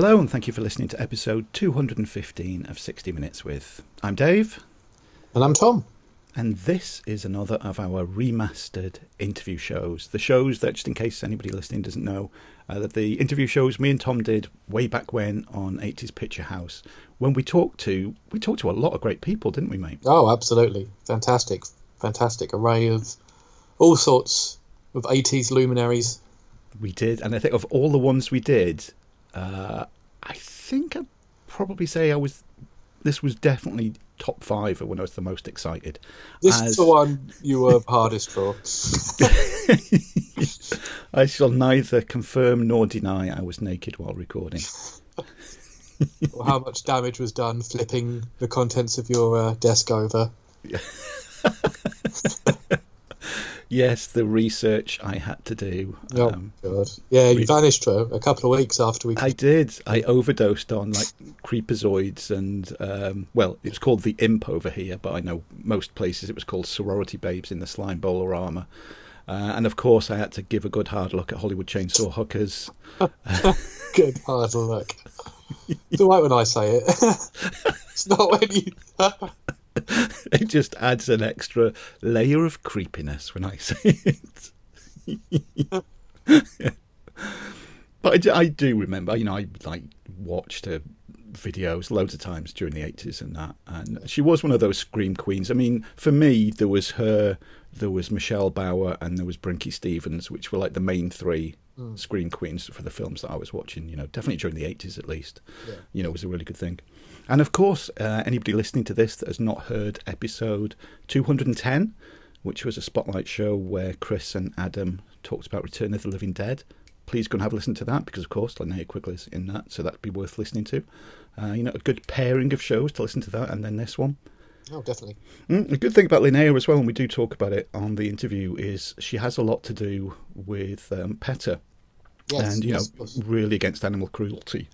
Hello, and thank you for listening to episode 215 of 60 Minutes with. I'm Dave, And I'm Tom. and this is another of our remastered interview shows. The shows that, just in case anybody listening doesn't know, uh, that the interview shows me and Tom did way back when on 80s Picture House. When we talked to, we talked to a lot of great people, didn't we, mate? Oh, absolutely. Fantastic. Fantastic array of all sorts of 80s luminaries. We did, and I think of all the ones we did, uh, I think I'd probably say I was. This was definitely top five when I was the most excited. This As- is the one you were hardest for. I shall neither confirm nor deny I was naked while recording. or how much damage was done flipping the contents of your uh, desk over. Yes, the research I had to do. Oh, Um, God. Yeah, you re- vanished for a couple of weeks after we. I did. I overdosed on like creepazoids and um, well, it was called the imp over here, but I know most places it was called sorority babes in the slimeball bowl-o-rama. Uh, and of course, I had to give a good hard look at Hollywood Chainsaw Hookers. Good hard look. It's all right when I say it. it's not when you. It just adds an extra layer of creepiness when I say it. but I do, I do remember, you know, I like watched her videos loads of times during the 80s and that. And she was one of those scream queens. I mean, for me, there was her, there was Michelle Bauer, and there was Brinke Stevens, which were like the main three mm. scream queens for the films that I was watching, you know, definitely during the 80s at least. You know, it was a really good thing. And of course, uh, anybody listening to this that has not heard episode 210, which was a spotlight show where Chris and Adam talked about Return of the Living Dead, please go and have a listen to that because, of course, Linnea Quigley's in that, so that'd be worth listening to. Uh, you know, a good pairing of shows to listen to that and then this one. Oh, definitely. Mm, the good thing about Linnea as well, and we do talk about it on the interview, is she has a lot to do with um, PETA Yes, and you yes, know really against animal cruelty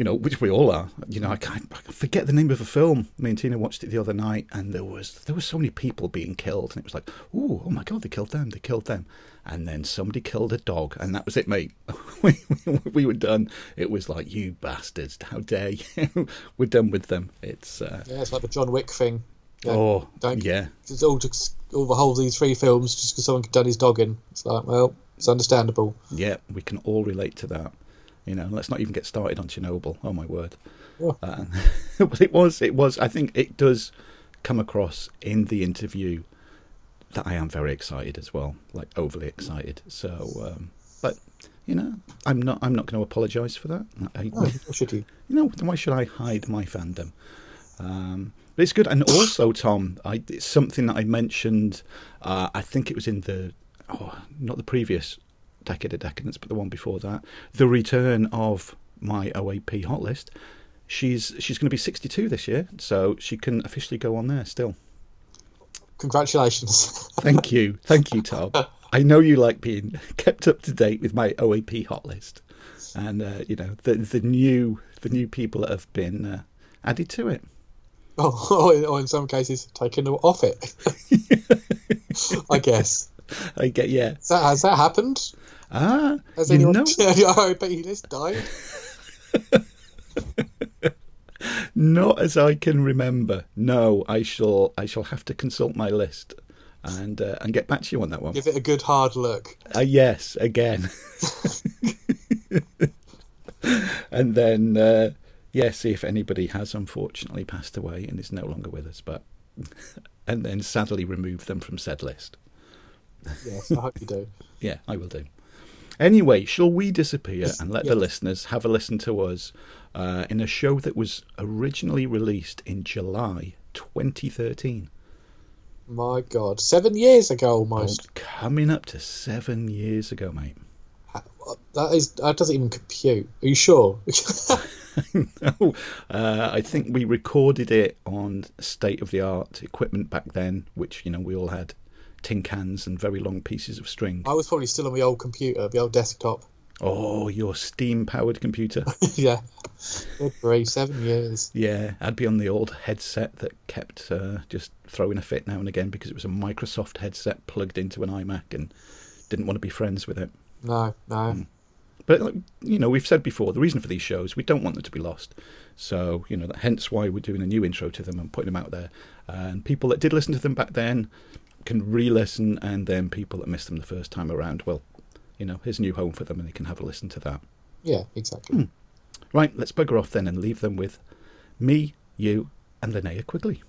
you know which we all are you know I can't, I forget the name of a film me and tina watched it the other night and there was there were so many people being killed and it was like ooh, oh my god they killed them they killed them and then somebody killed a dog and that was it mate we, we, we were done it was like you bastards how dare you we're done with them it's uh, Yeah, it's like the John Wick thing. Yeah, oh don't- yeah It's all just all the whole of these three films just because someone done his dog in. It's like, well, it's understandable. Yeah, we can all relate to that. You know, let's not even get started on Chernobyl. Oh my word! Yeah. Uh, but it was, it was. I think it does come across in the interview that I am very excited as well, like overly excited. So, um, but you know, I'm not. I'm not going to apologise for that. I, Oh, should you? you know, why should I hide my fandom? Um, but it's good, and also, Tom, I, it's something that I mentioned. Uh, I think it was in the, oh, not the previous decade of decadence, but the one before that. The return of my OAP hot list. She's she's going to be 62 this year, so she can officially go on there still. Congratulations. Thank you, thank you, Tom. I know you like being kept up to date with my OAP hot list, and uh, you know the the new the new people that have been uh, added to it. oh, or in, some cases, taken off it. I guess. I get yeah. Has that, has that happened? Ah, Has anyone know, I bet you list died? not as I can remember. No, I shall I shall have to consult my list and uh, and get back to you on that one. Give it a good hard look. Uh, yes, again. and then, uh, yeah, see if anybody has unfortunately passed away and is no longer with us. But and then sadly remove them from said list. Yes, I hope you do. Yeah, I will do. Anyway, shall we disappear and let the listeners have a listen to us uh, in a show that was originally released in July 2013? My God, seven years ago Oh, almost. coming up to seven years ago, mate. That is that doesn't even compute. Are you sure? no, uh, I think we recorded it on state of the art equipment back then, which you know we all had tin cans and very long pieces of string. I was probably still on the old computer, the old desktop. Oh, your steam powered computer. yeah, good grief, seven years. yeah, I'd be on the old headset that kept uh, just throwing a fit now and again because it was a Microsoft headset plugged into an iMac and didn't want to be friends with it. No, no. But you know, we've said before the reason for these shows we don't want them to be lost. So you know, hence why we're doing a new intro to them and putting them out there. And people that did listen to them back then can re-listen, and then people that missed them the first time around, well, you know, here's a new home for them, and they can have a listen to that. Yeah, exactly. Hmm. Right, let's bugger off then and leave them with me, you, and Linnea Quigley.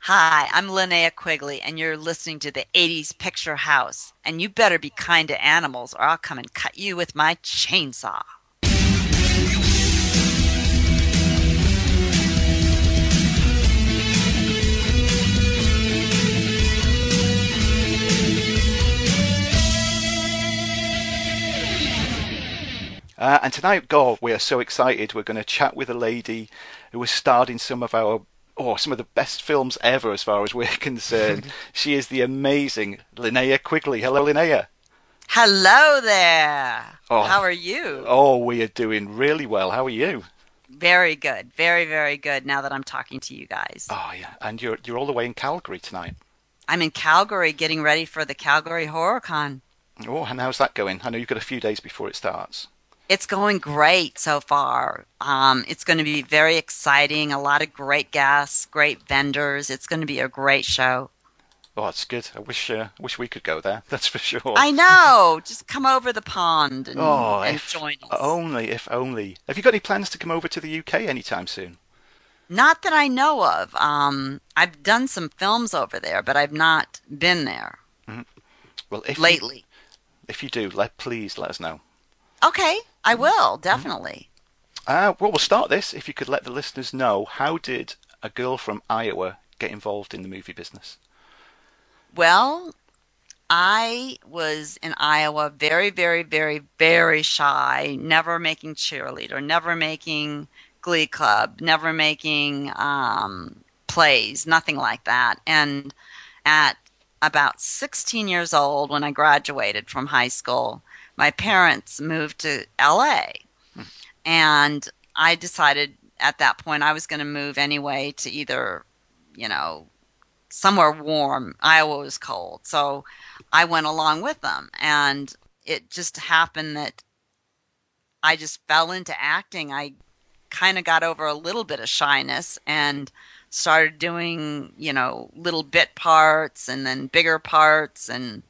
Hi, I'm Linnea Quigley, and you're listening to the 80s Picture House. And you better be kind to animals, or I'll come and cut you with my chainsaw. Uh, and tonight, God, we are so excited. We're going to chat with a lady who has starred in some of our, or some of the best films ever, as far as we're concerned. she is the amazing Linnea Quigley. Hello, Linnea. Hello there. Oh. How are you? Oh, we are doing really well. How are you? Very good. Very, very good now that I'm talking to you guys. Oh yeah, and you're you're all the way in Calgary tonight. I'm in Calgary getting ready for the Calgary Horror Con. Oh, and how's that going? I know you've got a few days before it starts. It's going great so far. Um, it's going to be very exciting. A lot of great guests, great vendors. It's going to be a great show. Oh, that's good. I wish uh, wish we could go there. That's for sure. I know. Just come over the pond and, Oh, and if join us. only, if only. Have you got any plans to come over to the UK anytime soon? Not that I know of. Um, I've done some films over there, but I've not been there Well, if you, lately. if you do, let please let us know. Okay, I will definitely. Uh, well, we'll start this. If you could let the listeners know, how did a girl from Iowa get involved in the movie business? Well, I was in Iowa very, very, very, very shy, never making cheerleader, never making glee club, never making um, plays, nothing like that. And at about 16 years old, when I graduated from high school, my parents moved to LA. And I decided at that point I was going to move anyway to either, you know, somewhere warm. Iowa was cold. So I went along with them. And it just happened that I just fell into acting. I kind of got over a little bit of shyness and started doing, you know, little bit parts and then bigger parts and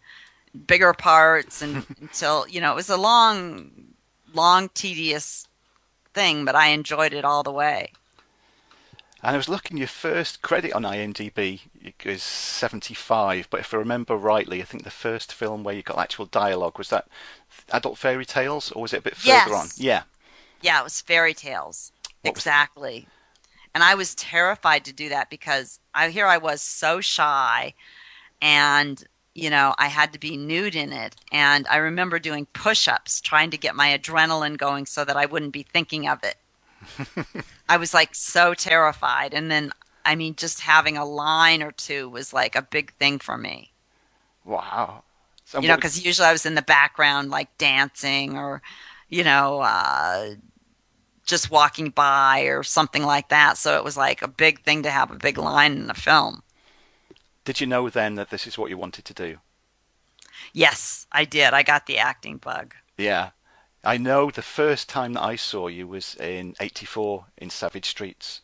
bigger parts and until, you know, it was a long, long, tedious thing, but I enjoyed it all the way. And I was looking, your first credit on IMDb is 75, but if I remember rightly, I think the first film where you got actual dialogue was that Adult Fairy Tales, or was it a bit further Yes. on? Yeah. Yeah, it was fairy tales. What was- exactly. And I was terrified to do that because I here I was so shy and you know, I had to be nude in it and I remember doing push-ups trying to get my adrenaline going so that I wouldn't be thinking of it. I was like so terrified and then I mean just having a line or two was like a big thing for me. Wow. So you know, because usually I was in the background, like dancing or, you know, uh, just walking by or something like that. So it was like a big thing to have a big line in a film. Did you know then that this is what you wanted to do? Yes, I did. I got the acting bug. Yeah. I know the first time that I saw you was in 84 in Savage Streets.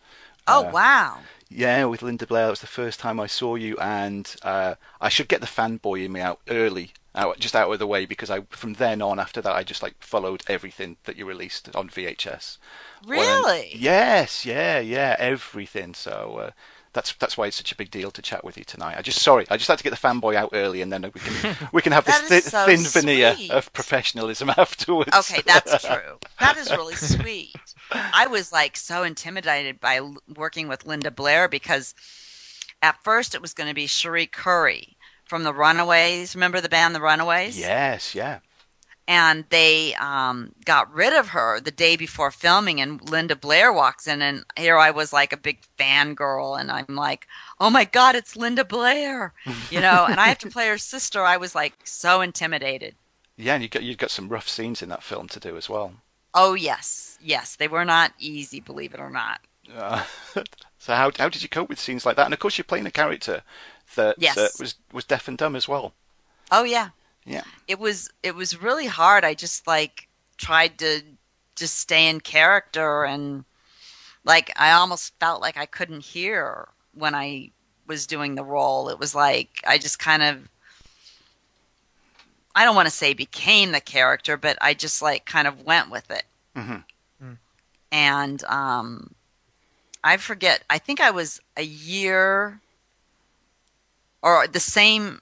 Oh, Uh, wow. Yeah, with Linda Blair. That was the first time I saw you, and uh, I should get the fanboy in me out early, out, just out of the way, because I from then on after that I just like followed everything that you released on VHS. Really? yes, yeah, yeah, everything. So uh, that's that's why it's such a big deal to chat with you tonight. I just sorry, I just had to get the fanboy out early, and then we can we can have this thi- so thin veneer of professionalism afterwards. Okay, that's true. That is really sweet. I was like so intimidated by l- working with Linda Blair because at first it was going to be Cherie Currie from the Runaways. Remember the band The Runaways? yes, yeah. And they um, got rid of her the day before filming and linda blair walks in and here i was like a big fangirl and i'm like oh my god it's linda blair you know and i have to play her sister i was like so intimidated Yeah, and you got you got some rough scenes in that film to do as well. oh yes yes they were not easy believe it or not Uh, so how how did you cope with scenes like that? And of course, you're playing a character that Yes. uh, was was deaf and dumb as well. oh yeah Yeah. It was it was really hard. I just like tried to just stay in character and like I almost felt like I couldn't hear when I was doing the role. It was like I just kind of I don't want to say became the character, but I just like kind of went with it. Mhm. And um I forget. I think I was a year or the same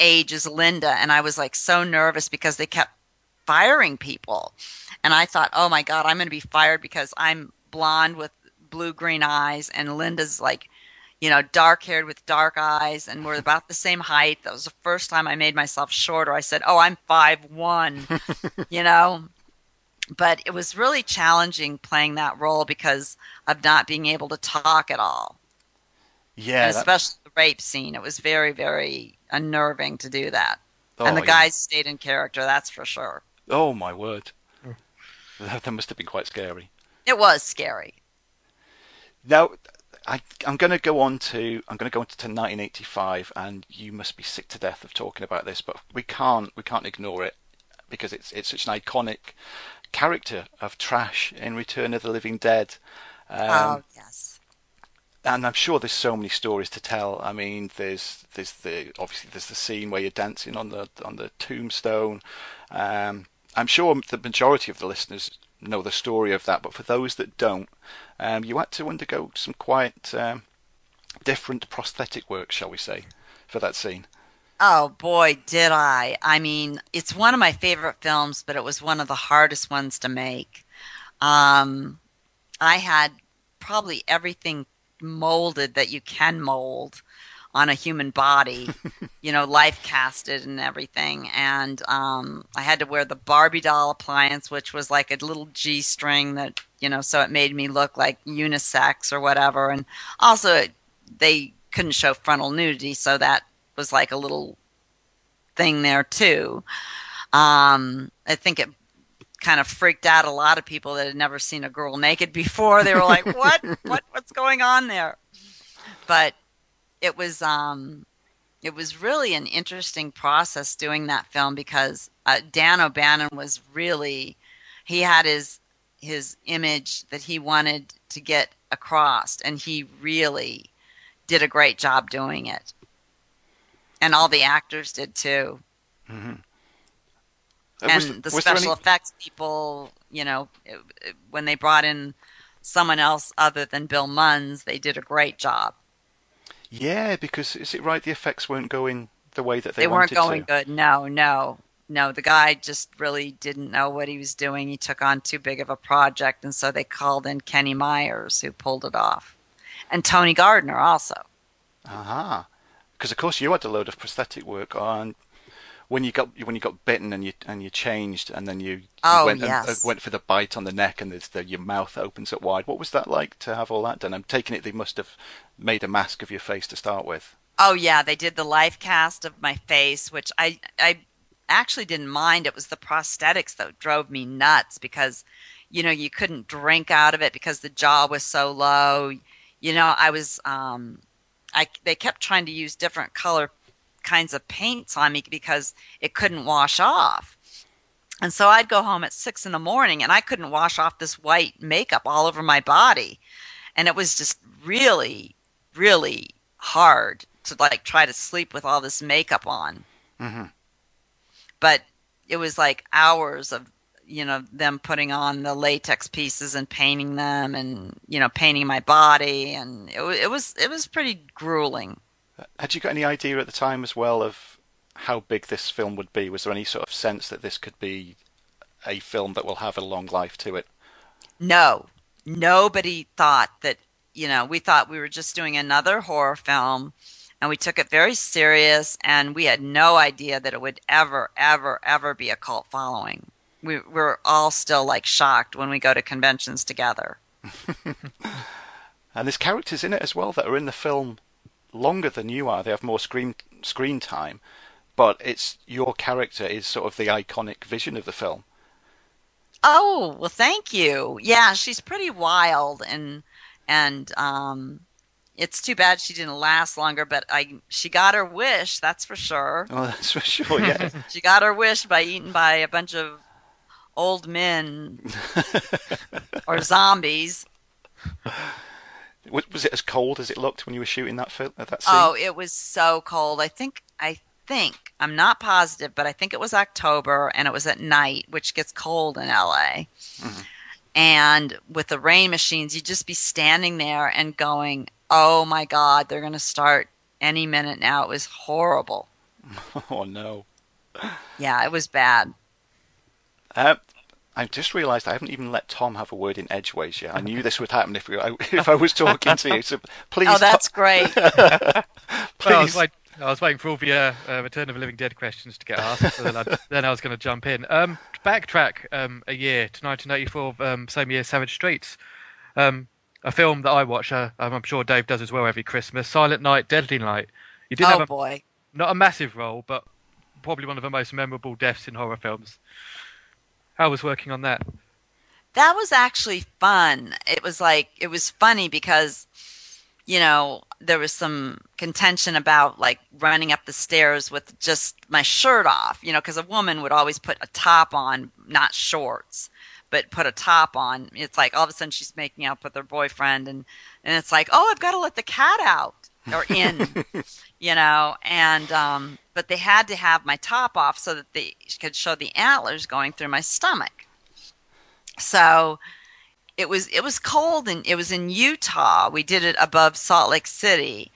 age as Linda and I was like so nervous because they kept firing people. And I thought, "Oh my god, I'm going to be fired because I'm blonde with blue green eyes and Linda's like you know, dark haired with dark eyes, and we're about the same height. That was the first time I made myself shorter. I said, "Oh, I'm five one," you know. But it was really challenging playing that role because of not being able to talk at all, Yeah. and that- especially the rape scene. It was very, very unnerving to do that. and the oh, yeah. guys stayed in character, that's for sure. Oh my word. That, that must have been quite scary. It was scary. Now, I, I'm going to go on to I'm going to go on to 1985, and you must be sick to death of talking about this, but we can't we can't ignore it because it's it's such an iconic character of Trash in Return of the Living Dead. Um, oh yes. And I'm sure there's so many stories to tell. I mean, there's there's the obviously there's the scene where you're dancing on the on the tombstone. Um, I'm sure the majority of the listeners know the story of that, but for those that don't, um, you had to undergo some quite um, different prosthetic work, shall we say, for that scene. Oh boy, did I. I mean, it's one of my favorite films, but it was one of the hardest ones to make. Um, I had probably everything molded that you can mold on a human body, you know, life casted and everything. And um, I had to wear the Barbie doll appliance, which was like a little G string that, you know, so it made me look like unisex or whatever. And also, they couldn't show frontal nudity, so that was like a little thing there too. Um, I think it kind of freaked out a lot of people that had never seen a girl naked before. They were like, "What? what? What's going on there?" But it was um, it was really an interesting process doing that film because uh, Dan O'Bannon was really he had his his image that he wanted to get across, and he really did a great job doing it. And all the actors did too. Uh, Uh, and was- the was special any- effects people, you know, it- it- when they brought in someone else other than Bill Munns, they did a great job. Yeah, because is it right? The effects weren't going the way that they, wanted to? They, weren't going to. good. No, no, no. The guy just really didn't know what he was doing. He took on too big of a project, and so they called in Kenny Myers, who pulled it off, and Tony Gardner also. Aha. Because of course you had a load of prosthetic work on when you got when you got bitten and you and you changed and then you, you Oh, went and, uh, went for the bite on the neck and the, your mouth opens up wide. What was that like to have all that done? I'm taking it they must have made a mask of your face to start with. Oh yeah, they did the life cast of my face, which I I actually didn't mind. It was the prosthetics that drove me nuts because you know you couldn't drink out of it because the jaw was so low. You know, I was um I they kept trying to use different color kinds of paints on me because it couldn't wash off. And so I'd go home at six in the morning and I couldn't wash off this white makeup all over my body. And it was just really, really hard to like try to sleep with all this makeup on. Mhm. But it was like hours of, you know, them putting on the latex pieces and painting them and, you know, painting my body. And it, it was, it was pretty grueling. Had you got any idea at the time as well of how big this film would be? Was there any sort of sense that this could be a film that will have a long life to it? No, nobody thought that, you know, we thought we were just doing another horror film and we took it very serious and we had no idea that it would ever, ever, ever be a cult following. We, we're all still like shocked when we go to conventions together. And there's characters in it as well that are in the film longer than you are. They have more screen screen time, but it's your character is sort of the iconic vision of the film. Oh, well, thank you. Yeah, she's pretty wild and, and, um, it's too bad she didn't last longer, but I she got her wish, that's for sure. Oh, that's for sure. Yeah. She got her wish by eaten by a bunch of old men or zombies. Was, was it as cold as it looked when you were shooting that film? That scene? Oh, it was so cold. I think I think I'm not positive, but I think it was October and it was at night, which gets cold in LA. And with the rain machines, you'd just be standing there and going, "Oh my God, they're going to start any minute now." It was horrible. oh no. Yeah, it was bad. Um, I just realised I haven't even let Tom have a word in edgeways yet. I knew this would happen if we, if I was talking to you. So please, Oh, that's great. Tom, Well, I was, please. wait, I was waiting for all the uh, uh, Return of the Living Dead questions to get asked, so then, I, then I was going to jump in. Um, backtrack um, a year to 1984, um, same year, Savage Streets. Um, a film that I watch, uh, I'm sure Dave does as well every Christmas. Silent Night, Deadly Night. You did have Oh a, boy. not a massive role, but probably one of the most memorable deaths in horror films. How was working on that? That was actually fun. It was like it was funny because you know, there was some contention about like running up the stairs with just my shirt off, you know, because a woman would always put a top on, not shorts, but put a top on. It's like all of a sudden she's making out with her boyfriend, and and it's like, oh, I've got to let the cat out or in, you know, and um, but they had to have my top off so that they could show the antlers going through my stomach. So it was it was cold and it was in Utah. We did it above Salt Lake City,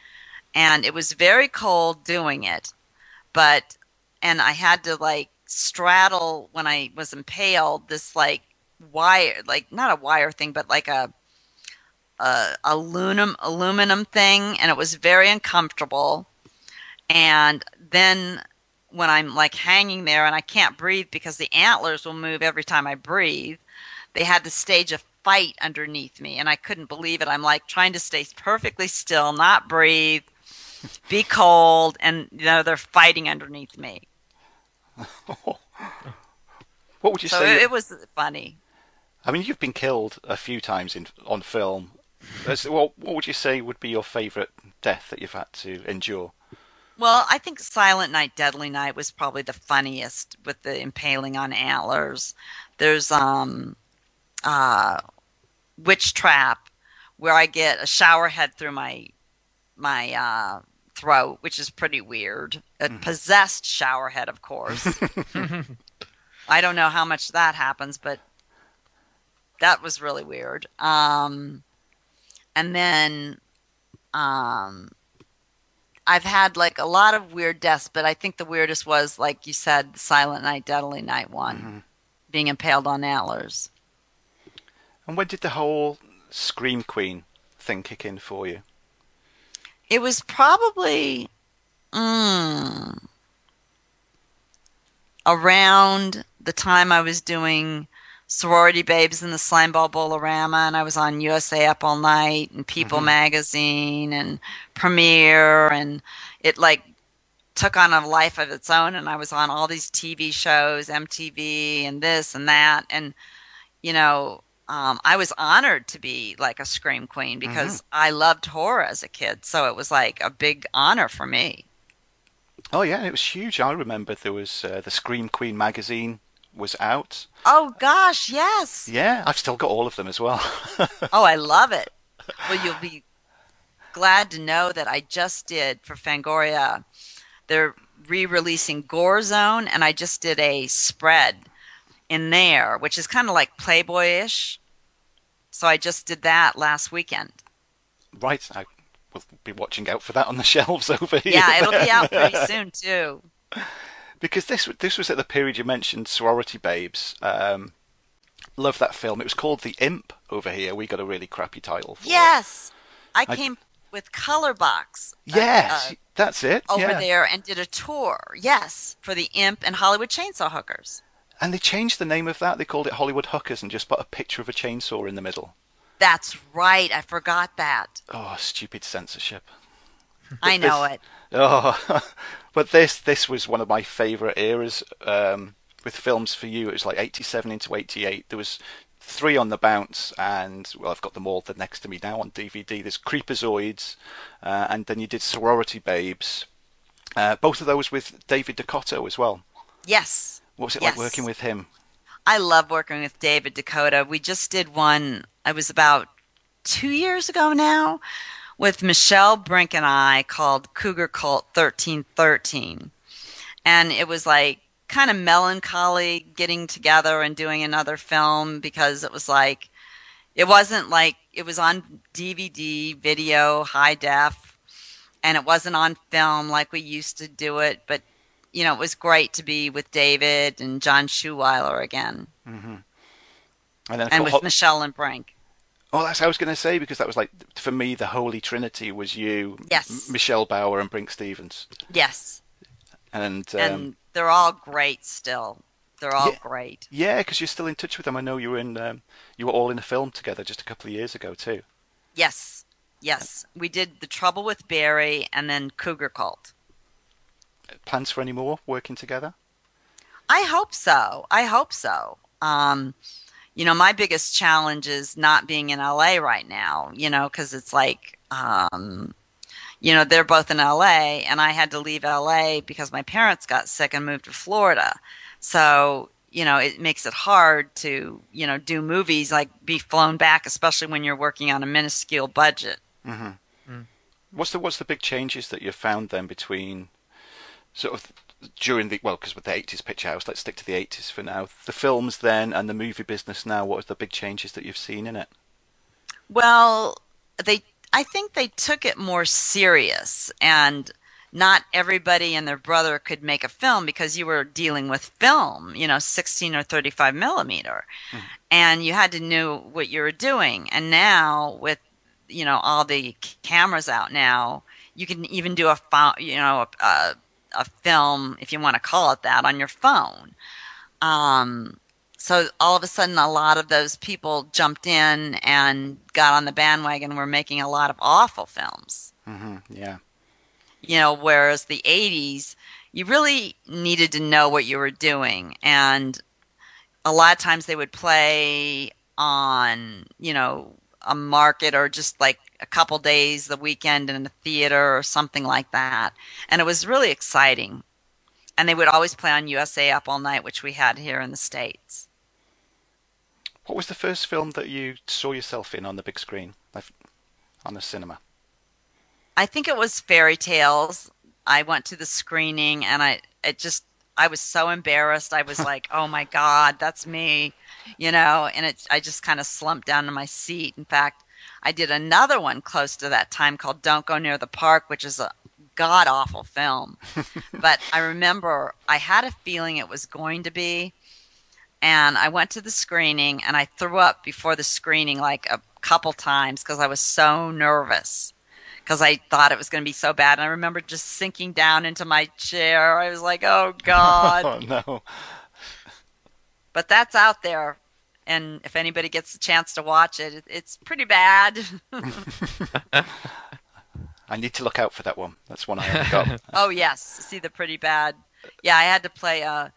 and it was very cold doing it. But and I had to like straddle when I was impaled this like wire, like not a wire thing, but like a a aluminum aluminum thing, and it was very uncomfortable. And then when I'm like hanging there and I can't breathe because the antlers will move every time I breathe, they had to stage a fight underneath me and I couldn't believe it. I'm like trying to stay perfectly still, not breathe, be cold, and you know they're fighting underneath me. what would you So say? it, it was funny. I mean, you've been killed a few times in on film. Well, what would you say would be your favourite death that you've had to endure? Well, I think Silent Night, Deadly Night was probably the funniest with the impaling on antlers. There's um, uh, Witch Trap, where I get a shower head through my my uh, throat, which is pretty weird. A possessed shower head, of course. I don't know how much that happens, but that was really weird. Um, and then um, I've had like a lot of weird deaths, but I think the weirdest was, like you said, Silent Night, Deadly Night one, being impaled on antlers. And when did the whole Scream Queen thing kick in for you? It was probably mm, around the time I was doing Sorority Babes and the Slimeball Bowl-O-Rama, and I was on USA Up All Night and People Magazine and Premiere, and it like took on a life of its own, and I was on all these TV shows, MTV, and this and that, and you know. Um, I was honored to be like a scream queen because I loved horror as a kid, so it was like a big honor for me. Oh yeah, it was huge. I remember there was uh, the Scream Queen magazine was out. Oh gosh, yes. Yeah, I've still got all of them as well. Oh, I love it. Well, you'll be glad to know that I just did for Fangoria. They're re-releasing Gore Zone, and I just did a spread in there, which is kind of like Playboy-ish. So I just did that last weekend. right, I will be watching out for that on the shelves over here. Yeah, it'll be out pretty soon too. Because this this was at the period you mentioned sorority babes. Um, love that film. It was called The Imp over here. We got a really crappy title for it. Yes, I I- came with Colorbox. uh, Yes, uh, that's it. over yeah. there and did a tour. Yes, for the Imp and Hollywood Chainsaw Hookers. And they changed the name of that. They called it Hollywood Hookers and just put a picture of a chainsaw in the middle. That's right. I forgot that. Oh, stupid censorship. I know it. Oh, but this this was one of my favourite eras um, with films for you. It was like eighty seven into eighty eight. There was three on the bounce, and well, I've got them all next to me now on DVD. There's Creepazoids, uh, and then you did Sorority Babes. Uh, both of those with David DeCoteau as well. Yes. What was it Yes. like working with him? I love working with David DeCoteau. We just did one, it was about two years ago now, with Michelle Brinke and I called Cougar Cult 1313. And it was like kind of melancholy getting together and doing another film because it was like, it wasn't like, it was on DVD, video, high def, and it wasn't on film like we used to do it, but you know, it was great to be with David and John Schouweiler again, mm-hmm. And then and with Michelle and Brinke. Oh, that's what I was going to say because that was like for me the holy trinity was you, Yes. M- Michelle Bauer, and Brinke Stevens, Yes, and, um, and they're all great still. They're all Yeah. great. yeah, because you're still in touch with them. I know you were in, um, you were all in a film together just a couple of years ago too. Yes, yes. We did The Trouble with Barry and then Cougar Cult. Plans for any more working together? I hope so. I hope so. Um, you know, my biggest challenge is not being in LA right now, you know, because it's like, um, you know, they're both in LA, and I had to leave LA because my parents got sick and moved to Florida. So, you know, it makes it hard to, you know, do movies like be flown back, especially when you're working on a minuscule budget. Mm-hmm. Mm. What's the what's the big changes that you've found then between sort of during the well because with the 80s picture house let's stick to the 80s for now the films then and the movie business now what are the big changes that you've seen in it Well, they I think they took it more serious and not everybody and their brother could make a film because you were dealing with film, you know, 16 or 35 millimeter. Mm-hmm. And you had to know what you were doing. And now with, you know, all the cameras out now, you can even do a, you know, a, a, a film, if you want to call it that, on your phone. Um, so all of a sudden, a lot of those people jumped in and got on the bandwagon. We're making a lot of awful films, hmm yeah you know. Whereas the '80s, you really needed to know what you were doing, and a lot of times they would play on, you know, a market or just like a couple days the weekend in a theater or something like that, and it was really exciting. And they would always play on USA Up All Night, which we had here in the states. what was the first film that you saw yourself in on the big screen on the cinema I think it was Fairy Tales. I went to the screening and I it just I was so embarrassed. I was like, "Oh my god, that's me." You know, and it I just kind of slumped down in my seat. In fact, I did another one close to that time called Don't Go Near the Park, which is a god awful film. but I remember I had a feeling it was going to be and I went to the screening and I threw up before the screening like a couple times because I was so nervous because I thought it was going to be so bad. And I remember just sinking down into my chair. I was like, oh, oh God. oh no but that's out there. And if anybody gets a chance to watch it, it it's pretty bad. I need to look out for that one that's one I haven't got oh, yes. See the pretty bad. Yeah, I had to play a,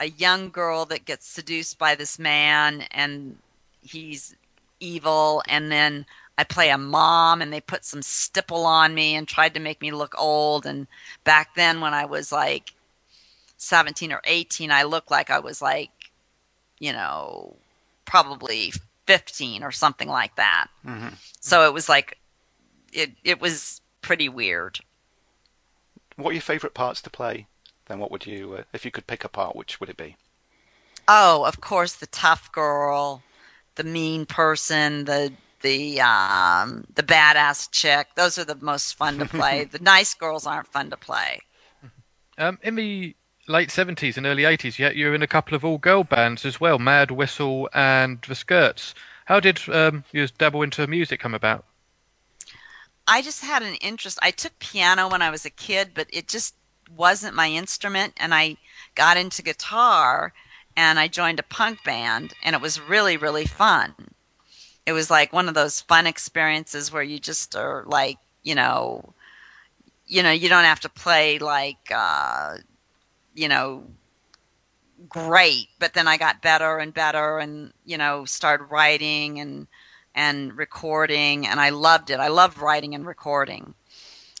a young girl that gets seduced by this man and he's evil. And then I play a mom and they put some stipple on me and tried to make me look old. And back then, when I was like 17 or 18, I looked like I was like, you know, probably 15 or something like that. So it was like, it, it was pretty weird. what are your favorite parts to play then what would you uh, if you could pick a part which would it be Oh, of course, the tough girl, the mean person, the the um, the badass chick. Those are the most fun to play. the nice girls aren't fun to play. Um, in the late 70s and early 80s, yet you were in a couple of all girl bands as well, Mad Whistle and The Skirts. How did um, your dabble into music come about? I just had an interest. I took piano when I was a kid, but it just wasn't my instrument. And I got into guitar and I joined a punk band, and it was really, really fun. It was like one of those fun experiences where you just are like, you know, you know, you don't have to play like, uh, you know, great, but then I got better and better, and you know, started writing and and recording, and I loved it. I loved writing and recording.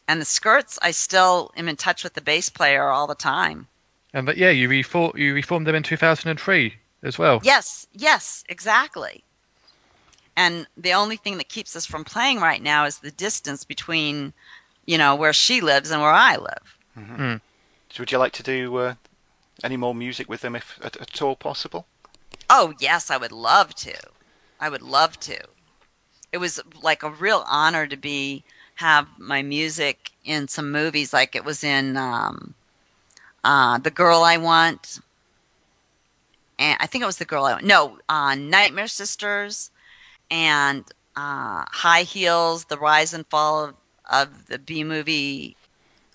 And the skirts, I still am in touch with the bass player all the time. And but yeah, you reform you reformed them in 2003 as well. Yes, yes, exactly. And the only thing that keeps us from playing right now is the distance between, you know, where she lives and where I live. So would you like to do uh, any more music with them if at, at all possible? Oh, yes, I would love to. I would love to. It was like a real honor to be have my music in some movies like it was in um, uh, The Girl I Want. And I think it was The Girl I Want. No, uh, Nightmare Sisters and uh, High Heels, The Rise and Fall of, of the B movie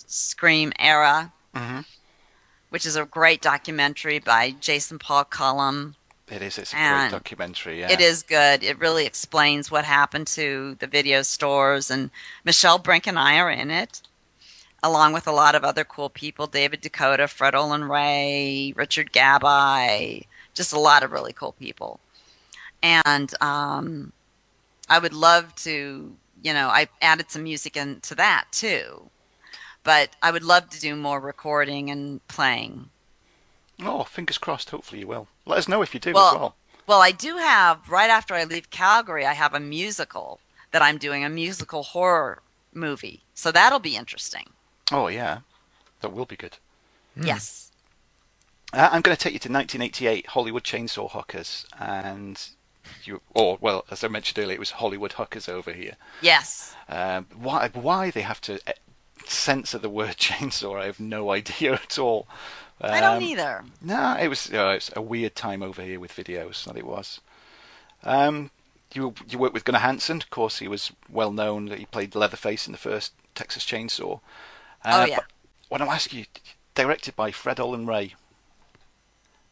Scream era, Mhm. which is a great documentary by Jason Paul Collum. It is. It's a And great documentary. Yeah. It is good. It really explains what happened to the video stores, and Michelle Brinke and I are in it, along with a lot of other cool people: David DeCoteau, Fred Olen Ray, Richard Gabai, just a lot of really cool people. And um, I would love to, you know, I added some music into that too, but I would love to do more recording and playing. Oh, fingers crossed. Hopefully you will. Let us know if you do Well- as well. Well, I do have right after I leave Calgary, I have a musical that I'm doing, a musical horror movie. So that'll be interesting. Oh yeah, that will be good. Yes. Uh, I'm going to take you to 1988 Hollywood Chainsaw Hookers, and you, or well, as I mentioned earlier, it was Hollywood Hookers over here. Yes. Um, why why they have to eh, censor the word chainsaw, I have no idea at all. I don't Um, either. No, it was uh, it's a weird time over here with videos. That it was. Um, you you worked with Gunnar Hansen, of course. He was well known. that He played Leatherface in the first Texas Chainsaw. Oh, Uh, yeah. but What I'm asking you, directed by Fred Olen Ray.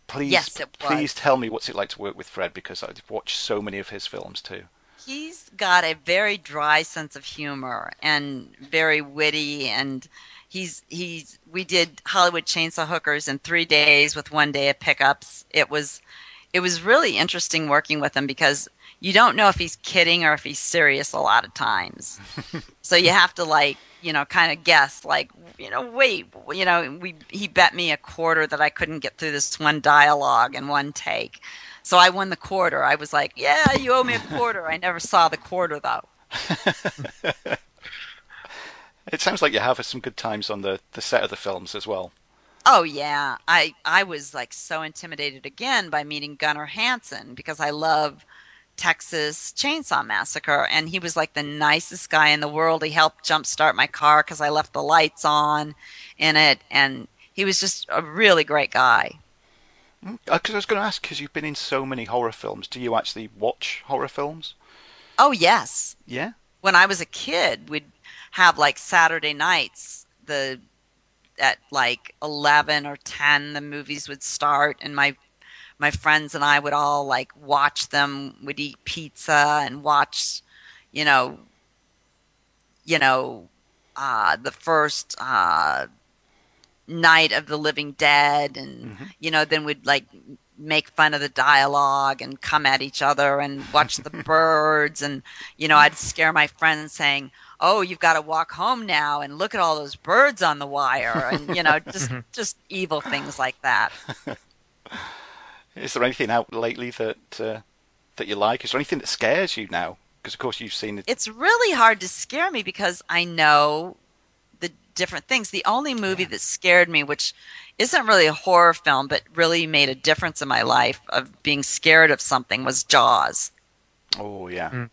Please, Yes, it was. please tell me what's it like to work with Fred because I've watched so many of his films too. He's got a very dry sense of humor and very witty and he's he's we did Hollywood Chainsaw Hookers in 3 days with one day of pickups. It was it was really interesting working with him because you don't know if he's kidding or if he's serious a lot of times. so you have to like, you know, kind of guess like, you know, wait, you know, we he bet me a quarter that I couldn't get through this one dialogue in one take. So I won the quarter. I was like, "Yeah, you owe me a quarter." I never saw the quarter though. It sounds like you have some good times on the, the set of the films as well. Oh yeah, I I was like so intimidated again by meeting Gunnar Hansen because I love Texas Chainsaw Massacre, and he was like the nicest guy in the world. He helped jumpstart my car because I left the lights on in it, and he was just a really great guy. Because I was going to ask, because you've been in so many horror films, do you actually watch horror films? Oh yes, Yeah. when I was a kid, we'd have like Saturday nights. The at like eleven or ten, the movies would start, and my my friends and I would all like watch them. Would eat pizza and watch, you know, you know, uh, the first uh, night of the Living Dead, and you know, then we'd like make fun of the dialogue and come at each other and watch the birds and you know i'd scare my friends saying oh you've got to walk home now and look at all those birds on the wire and you know just just evil things like that Is there anything out lately that uh, that you like? Is there anything that scares you now? Because of course you've seen it. it's really hard to scare me because i know different things the only movie that scared me which isn't really a horror film but really made a difference in my life of being scared of something was jaws Oh yeah. Mm.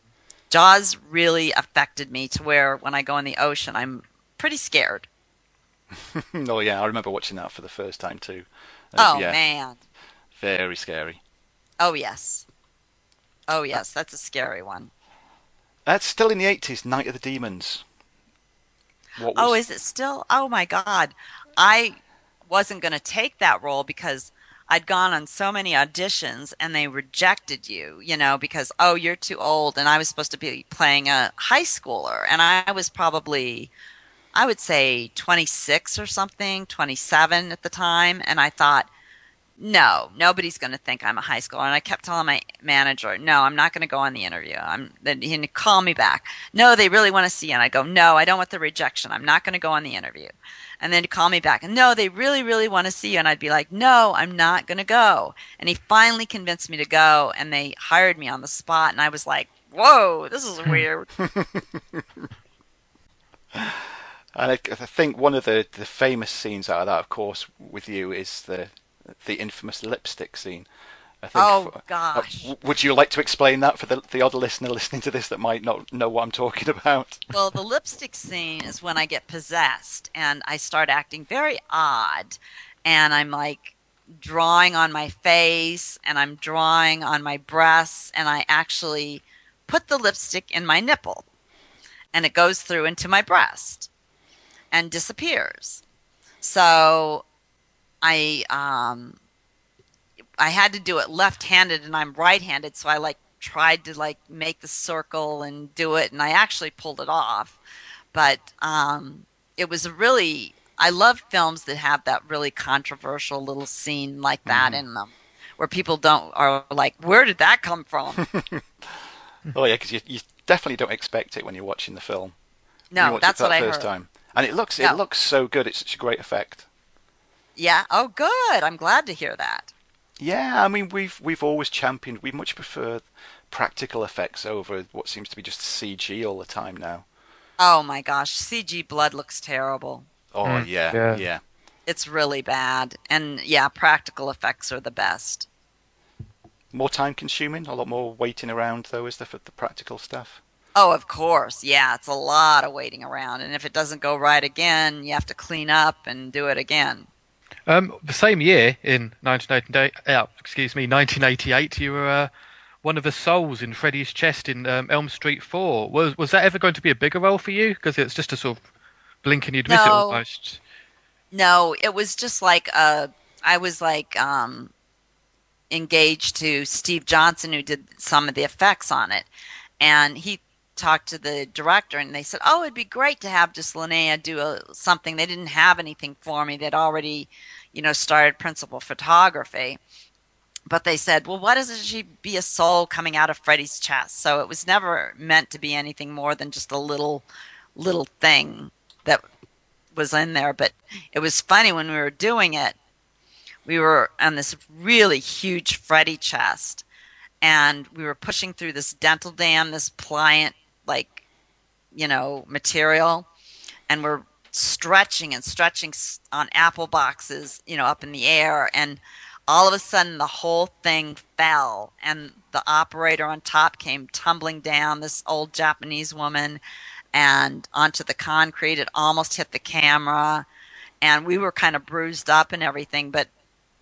Jaws really affected me to where when I go in the ocean, I'm pretty scared. oh yeah. I remember watching that for the first time too. And, Oh yeah, man. very scary. Oh yes. Oh yes, that's a scary one. That's still in the eighties. Night of the Demons. What oh, was, Oh, is it still? Oh my God. I wasn't going to take that role because I'd gone on so many auditions and they rejected you, you know, because, oh, you're too old. And I was supposed to be playing a high schooler. And I was probably, I would say 26 or something, 27 at the time. And I thought, no, nobody's going to think I'm a high schooler. And I kept telling my manager, no, I'm not going to go on the interview. I'm then he'd call me back. No, they really want to see you. And I go, no, I don't want the rejection. I'm not going to go on the interview. And then he'd call me back and no, they really, really want to see you. And I'd be like, no, I'm not going to go. And he finally convinced me to go and they hired me on the spot. And I was like, whoa, this is weird. And I, I think one of the, the famous scenes out of that, of course, with you is the the infamous lipstick scene. I think Oh, uh, gosh. w- would you like to explain that for the the odd listener listening to this that might not know what I'm talking about? well, the lipstick scene is when I get possessed and I start acting very odd. And I'm like drawing on my face and I'm drawing on my breasts. And I actually put the lipstick in my nipple and it goes through into my breast and disappears. So I, um, I had to do it left-handed and I'm right-handed, so I like tried to like make the circle and do it, and I actually pulled it off. But um, it was a really I love films that have that really controversial little scene like that in them, where people don't are like, where did that come from? Oh yeah, because you you definitely don't expect it when you're watching the film. No, that's it what I first heard. time, and it looks No. it looks so good. It's such a great effect. Yeah. Oh, good. I'm glad to hear that. Yeah, I mean we've we've always championed. We much prefer practical effects over what seems to be just CG all the time now. Oh my gosh, CG blood looks terrible. Oh Mm, yeah, yeah. yeah. It's really bad, and yeah, practical effects are the best. More time consuming, a lot more waiting around though, is there for the practical stuff? Oh, of course. Yeah, it's a lot of waiting around. And if it doesn't go right again, you have to clean up and do it again. Um, the same year in 1988, uh, excuse me, 1988, you were uh, one of the souls in Freddy's chest in um, Elm Street 4. Was was that ever going to be a bigger role for you? Because it's just a sort of blink and you'd miss it No. almost. No, it was just like uh I was like um engaged to Steve Johnson who did some of the effects on it. And he talked to the director and they said, "Oh, it'd be great to have just Linnea do a, something. They didn't have anything for me. They'd already, you know, started principal photography." But they said, "Well, why doesn't she be a soul coming out of Freddy's chest?" So it was never meant to be anything more than just a little little thing that was in there. But it was funny when we were doing it. We were on this really huge Freddy chest, and we were pushing through this dental dam, this pliant, like, you know, material, and we're stretching and stretching on apple boxes, you know, up in the air, and all of a sudden the whole thing fell, and the operator on top came tumbling down. This old Japanese woman, and onto the concrete. It almost hit the camera, and we were kind of bruised up and everything, but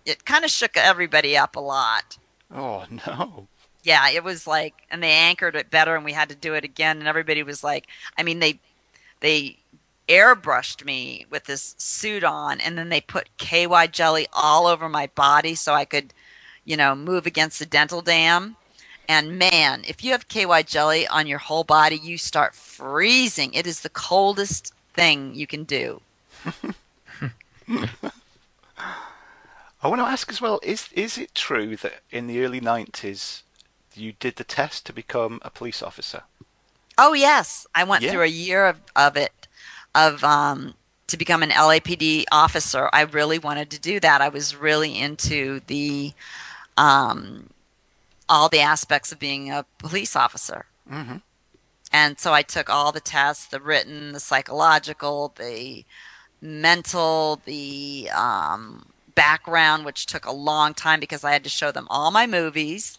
it kind of shook everybody up a lot. Oh no. Yeah, it was like, and they anchored it better, and we had to do it again, and everybody was like, I mean, they they airbrushed me with this suit on, and then they put KY jelly all over my body so I could, you know, move against the dental dam. And man, if you have KY jelly on your whole body, you start freezing. It is the coldest thing you can do. I want to ask as well: is is it true that in the early '90s you did the test to become a police officer? Oh yes, I went Yeah. through a year of, of it, of um, to become an LAPD officer. I really wanted to do that. I was really into the, um, all the aspects of being a police officer. Mm-hmm. And so I took all the tests: the written, the psychological, the mental, the um, background, which took a long time because I had to show them all my movies.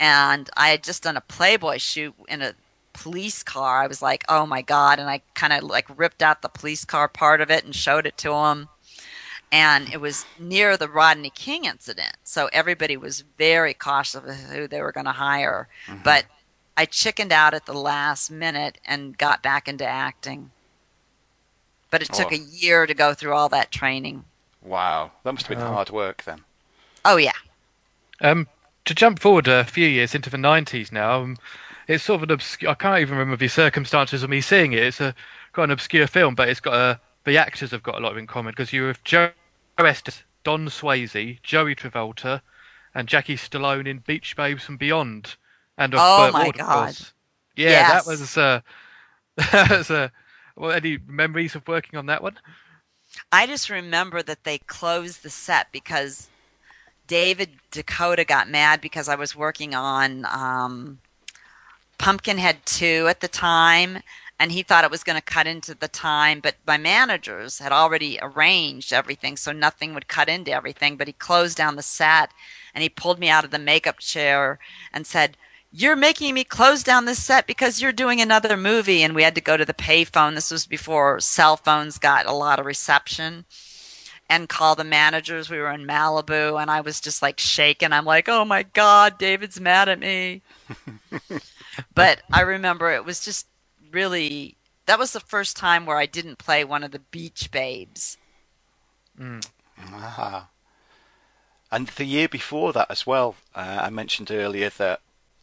And I had just done a Playboy shoot in a police car. I was like, oh my God. And I kind of like ripped out the police car part of it and showed it to him. And it was near the Rodney King incident. So everybody was very cautious of who they were going to hire. But I chickened out at the last minute and got back into acting. But it took Oh. a year to go through all that training. Wow, that must have been Wow. hard work then. Oh, yeah. Um, to jump forward a few years into the 90s now, um, it's sort of an obscure. I can't even remember the circumstances of me seeing it. It's a quite an obscure film, but it's got a. The actors have got a lot in common because you have Joe Estevez Don Swayze, Joey Travolta, and Jackie Stallone in Beach Babes and Beyond. And of Oh Burt my Ward, God. course. Yeah, Yes. that was. Uh, that was uh, well, any memories of working on that one? I just remember that they closed the set because David DeCoteau got mad because I was working on um, Pumpkinhead 2 at the time, and he thought it was going to cut into the time, but my managers had already arranged everything so nothing would cut into everything. But he closed down the set and he pulled me out of the makeup chair and said, you're making me close down this set because you're doing another movie and we had to go to the payphone this was before cell phones got a lot of reception and call the managers. We were in malibu and i was just like shaking. I'm like oh my god david's mad at me. But i remember it was just really that was the first time where i didn't play one of the beach babes. Ah. And the year before that as well, uh, I mentioned earlier that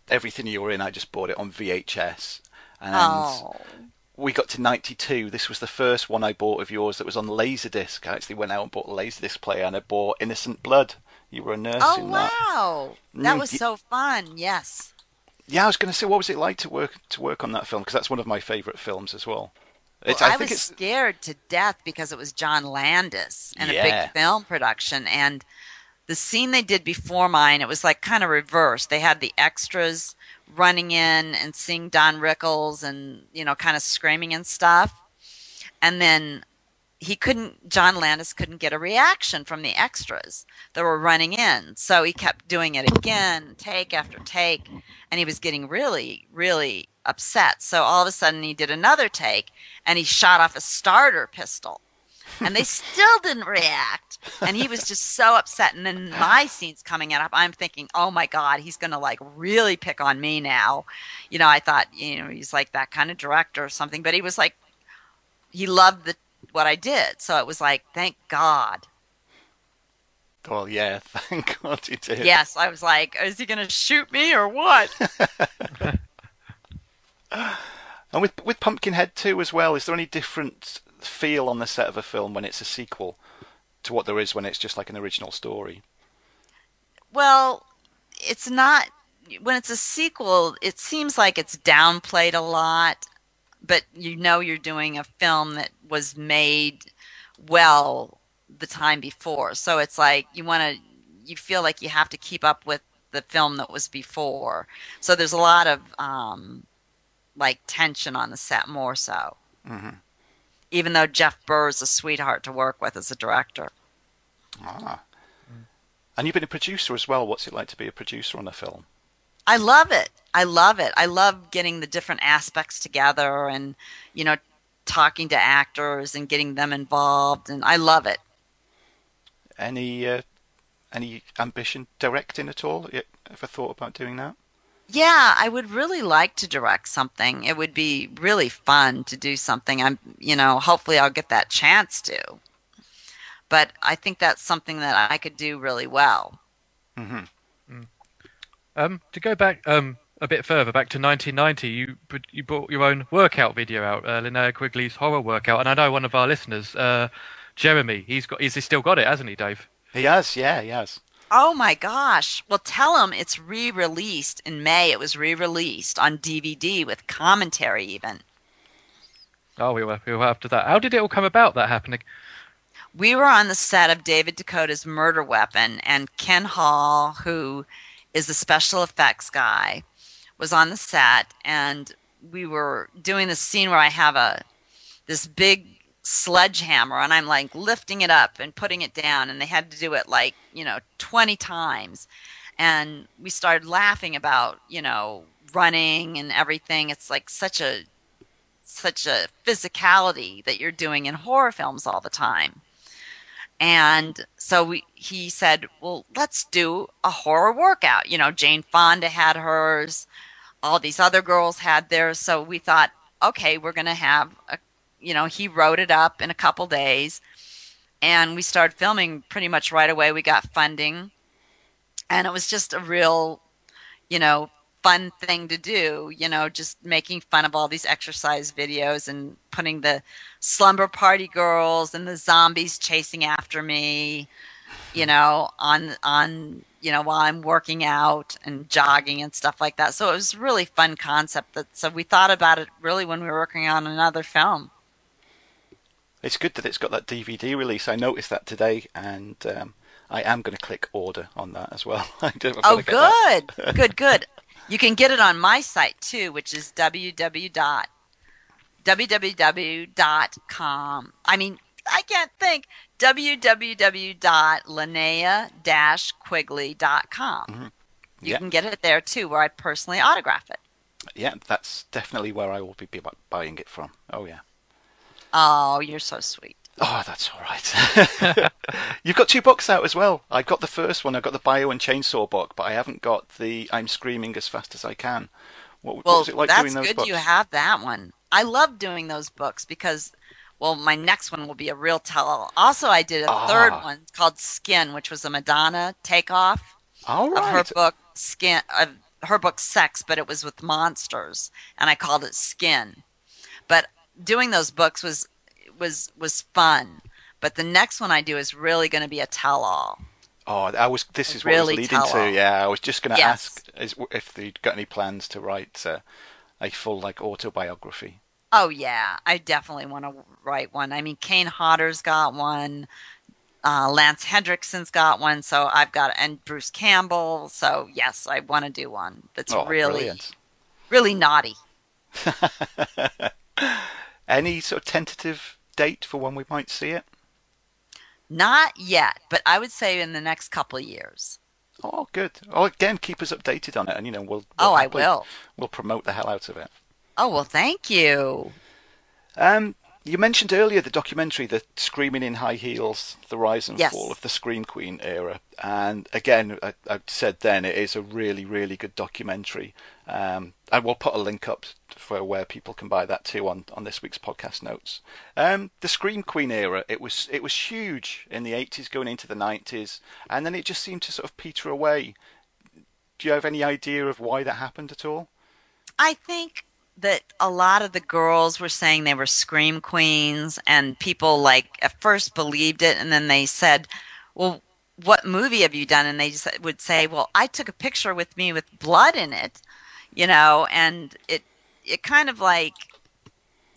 everything you were in, I just bought it on VHS. And oh we got to 92. This was the first one I bought of yours that was on Laserdisc. I actually went out and bought a Laserdisc player and I bought Innocent Blood. You were a nurse oh in that. wow that Mm, was y- so fun yes Yeah, I was going to say, what was it like to work to work on that film? Because that's one of my favourite films as well. Well, I, think was it's scared to death because it was John Landis and a big film production. And the scene they did before mine, it was like kind of reversed. They had the extras running in and seeing Don Rickles and, you know, kind of screaming and stuff. And then he couldn't, John Landis couldn't get a reaction from the extras that were running in. So he kept doing it again, take after take. And he was getting really, really upset. So all of a sudden he did another take and he shot off a starter pistol. And they still didn't react. And he was just so upset. And then my scene's coming up. I'm thinking, oh my God, he's going to like really pick on me now. You know, I thought, you know, he's like that kind of director or something. But he was like, he loved the what I did. So it was like, thank God. well, yeah. Thank God he did. Yes, I was like, is he going to shoot me or what? And with with Pumpkinhead 2 as well, is there any different feel on the set of a film when it's a sequel to what there is when it's just like an original story? Well, it's not. When it's a sequel, it seems like it's downplayed a lot, but you know you're doing a film that was made well the time before. So it's like you want to, you feel like you have to keep up with the film that was before. So there's a lot of um, like tension on the set, more so. hmm Even though Jeff Burr is a sweetheart to work with as a director. Ah. And you've been a producer as well. What's it like to be a producer on a film? I love it. I love it. I love getting the different aspects together and, you know, talking to actors and getting them involved. And I love it. Any uh, any ambition directing at all? You ever thought about doing that? Yeah, I would really like to direct something. It would be really fun to do something. I'm, you know, hopefully I'll get that chance to. But I think that's something that I could do really well. hmm Um, to go back um, a bit further, back to 1990, you you brought your own workout video out, uh, Linnea Quigley's horror workout, and I know one of our listeners, uh, Jeremy, he's got, he's still got it, hasn't he, Dave? He has, yeah, he has. Oh my gosh. Well, tell them it's re released in May. It was re released on DVD with commentary, even. Oh, we were, we were after that. How did it all come about? That happening? we were on the set of David DeCoteau's Murder Weapon, and Ken Hall, who is the special effects guy, was on the set, and we were doing this scene where I have a this big sledgehammer, and I'm like lifting it up and putting it down, and they had to do it like you know 20 times, and we started laughing about you know running and everything. It's like such a such a physicality that you're doing in horror films all the time. And so we, he said, well, let's do a horror workout. You know, Jane Fonda had hers, all these other girls had theirs. So we thought, okay, we're going to have a, you know, he wrote it up in a couple days and we started filming pretty much right away. We got funding and it was just a real, you know, fun thing to do, you know, just making fun of all these exercise videos and putting the slumber party girls and the zombies chasing after me, you know, on on you know while I'm working out and jogging and stuff like that. So it was a really fun concept. That so we thought about it really when we were working on another film. It's good that it's got that DVD release. I noticed that today, and um, I am going to click order on that as well. Oh, good, good, good. You can get it on my site too, which is www dot www.com. I mean, I can't think. www.linnea-quigley.com. You Mm-hmm. Yeah. can get it there too, where I personally autograph it. Yeah, that's definitely where I will be buying it from. Oh yeah. Oh, you're so sweet. Oh, that's all right. You've got two books out as well. I've got the first one. I've got the Bio and Chainsaw book, but I haven't got the I'm Screaming as Fast as I Can. What, what was it like doing those good books? you have that one. I love doing those books because, well, my next one will be a real tell-all. Also, I did a Ah. third one called Skin, which was a Madonna takeoff. All of her book Skin of her book Sex, but it was with monsters, and I called it Skin. But doing those books was was was fun. But the next one I do is really going to be a tell-all. Oh, I was. This is what Really I was leading tell to. all. Yeah, I was just going to Yes. ask is, if they'd got any plans to write uh, a full like autobiography. Oh yeah, I definitely want to write one. I mean, Kane Hodder's got one. Uh, Lance Henriksen's got one, so I've got and Bruce Campbell. So yes, I want to do one that's oh, really, brilliant! really naughty. Any sort of tentative date for when we might see it? Not yet, but I would say in the next couple of years. Oh, good. Oh, again, keep us updated on it, and you know we'll. Oh, we'll I happily- will. We'll promote the hell out of it. Oh well, thank you. Um, you mentioned earlier the documentary, the Screaming in High Heels, the rise and Yes. fall of the Scream Queen era. And again, I, I said then it is a really, really good documentary. Um, I will put a link up for where people can buy that too on, on this week's podcast notes. Um, the Scream Queen era, it was it was huge in the 80s, going into the 90s, and then it just seemed to sort of peter away. Do you have any idea of why that happened at all? I think that a lot of the girls were saying they were scream queens, and people like at first believed it, and then they said, "Well, what movie have you done?" And they just would say, "Well, I took a picture with me with blood in it," you know, and it it kind of like,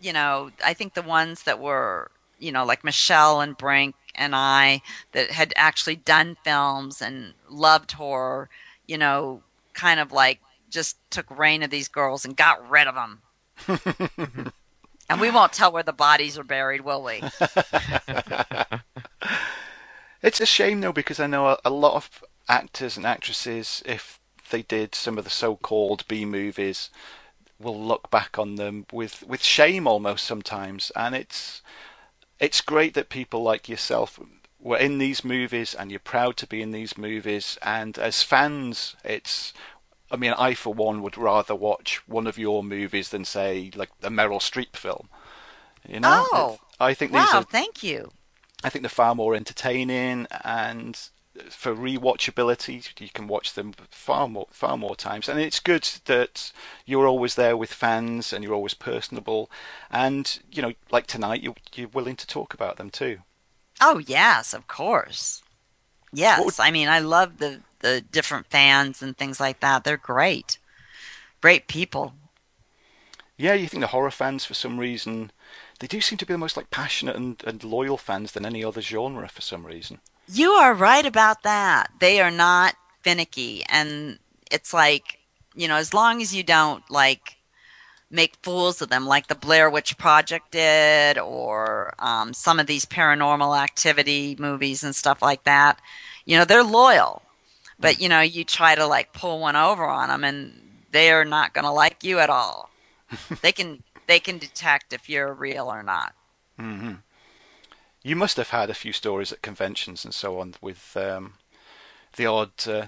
you know, I think the ones that were, you know, like Michelle and Brinke and I that had actually done films and loved horror, you know, kind of like just took reign of these girls and got rid of them. and we won't tell where the bodies are buried, will we? It's a shame though because I know a, a lot of actors and actresses, if they did some of the so-called B movies, will look back on them with with shame almost sometimes, and it's it's great that people like yourself were in these movies and you're proud to be in these movies, and as fans, it's. I mean, I for one would rather watch one of your movies than say like a Meryl Streep film. You know, Oh, I think these wow, are thank you. I think they're far more entertaining, and for rewatchability, you can watch them far more far more times. And it's good that you're always there with fans and you're always personable, and you know, like tonight, you you're willing to talk about them too. Oh yes, of course. Yes, would- I mean I love the the different fans and things like that. They're great, great people. Yeah, you think the horror fans, for some reason, they do seem to be the most like passionate and, and loyal fans than any other genre for some reason. You are right about that. They are not finicky, and it's like you know, as long as you don't like make fools of them, like the Blair Witch Project did, or um, some of these paranormal activity movies and stuff like that. You know, they're loyal, but you know, you try to like pull one over on them, and they are not going to like you at all. they can they can detect if you're real or not. hmm You must have had a few stories at conventions and so on with um, the odd. Uh,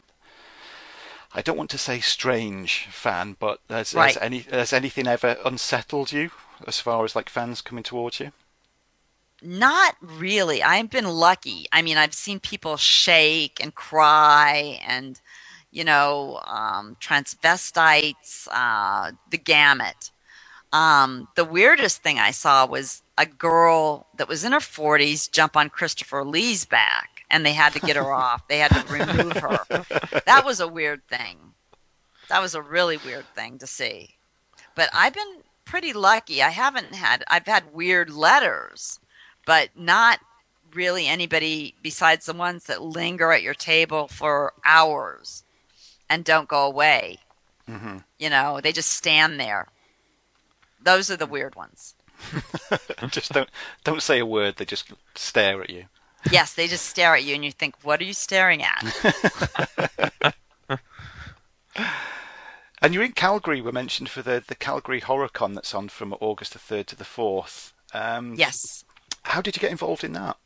I don't want to say strange fan, but has, Right. has any has anything ever unsettled you as far as like fans coming towards you? Not really. I've been lucky. I mean, I've seen people shake and cry and, you know, um, transvestites, uh, the gamut. Um, the weirdest thing I saw was a girl that was in her 40s jump on Christopher Lee's back and they had to get her off. They had to remove her. That was a weird thing. That was a really weird thing to see. But I've been pretty lucky. I haven't had I've had weird letters, but not really anybody besides the ones that linger at your table for hours and don't go away. hmm You know, they just stand there. Those are the weird ones. just don't don't say a word. They just stare at you. Yes, they just stare at you and you think, what are you staring at? And you're in Calgary. Were mentioned for the the Calgary HorrorCon that's on from August the third to the fourth. Um, yes. How did you get involved in that?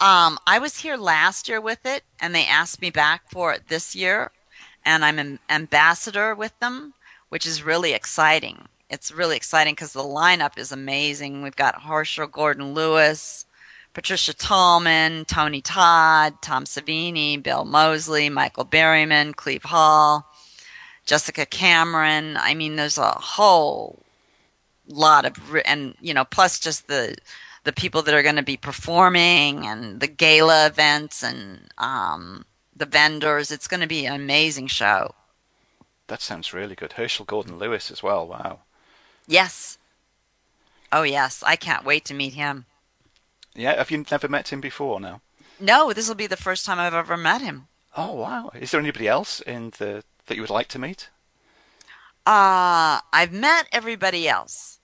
Um, I was here last year with it, and they asked me back for it this year, and I'm an ambassador with them, which is really exciting. It's really exciting because the lineup is amazing. We've got Herschell Gordon Lewis, Patricia Tallman, Tony Todd, Tom Savini, Bill Moseley, Michael Berryman, Cleve Hall, Jessica Cameron. I mean, there's a whole lot of, and you know, plus just the the people that are going to be performing and the gala events and um, the vendors. It's going to be an amazing show. That sounds really good. Herschell Gordon Lewis as well. Wow. Yes. Oh yes, I can't wait to meet him. Yeah. Have you never met him before? Now. No, this will be the first time I've ever met him. Oh wow. Is there anybody else in the that you would like to meet? Uh, I've met everybody else.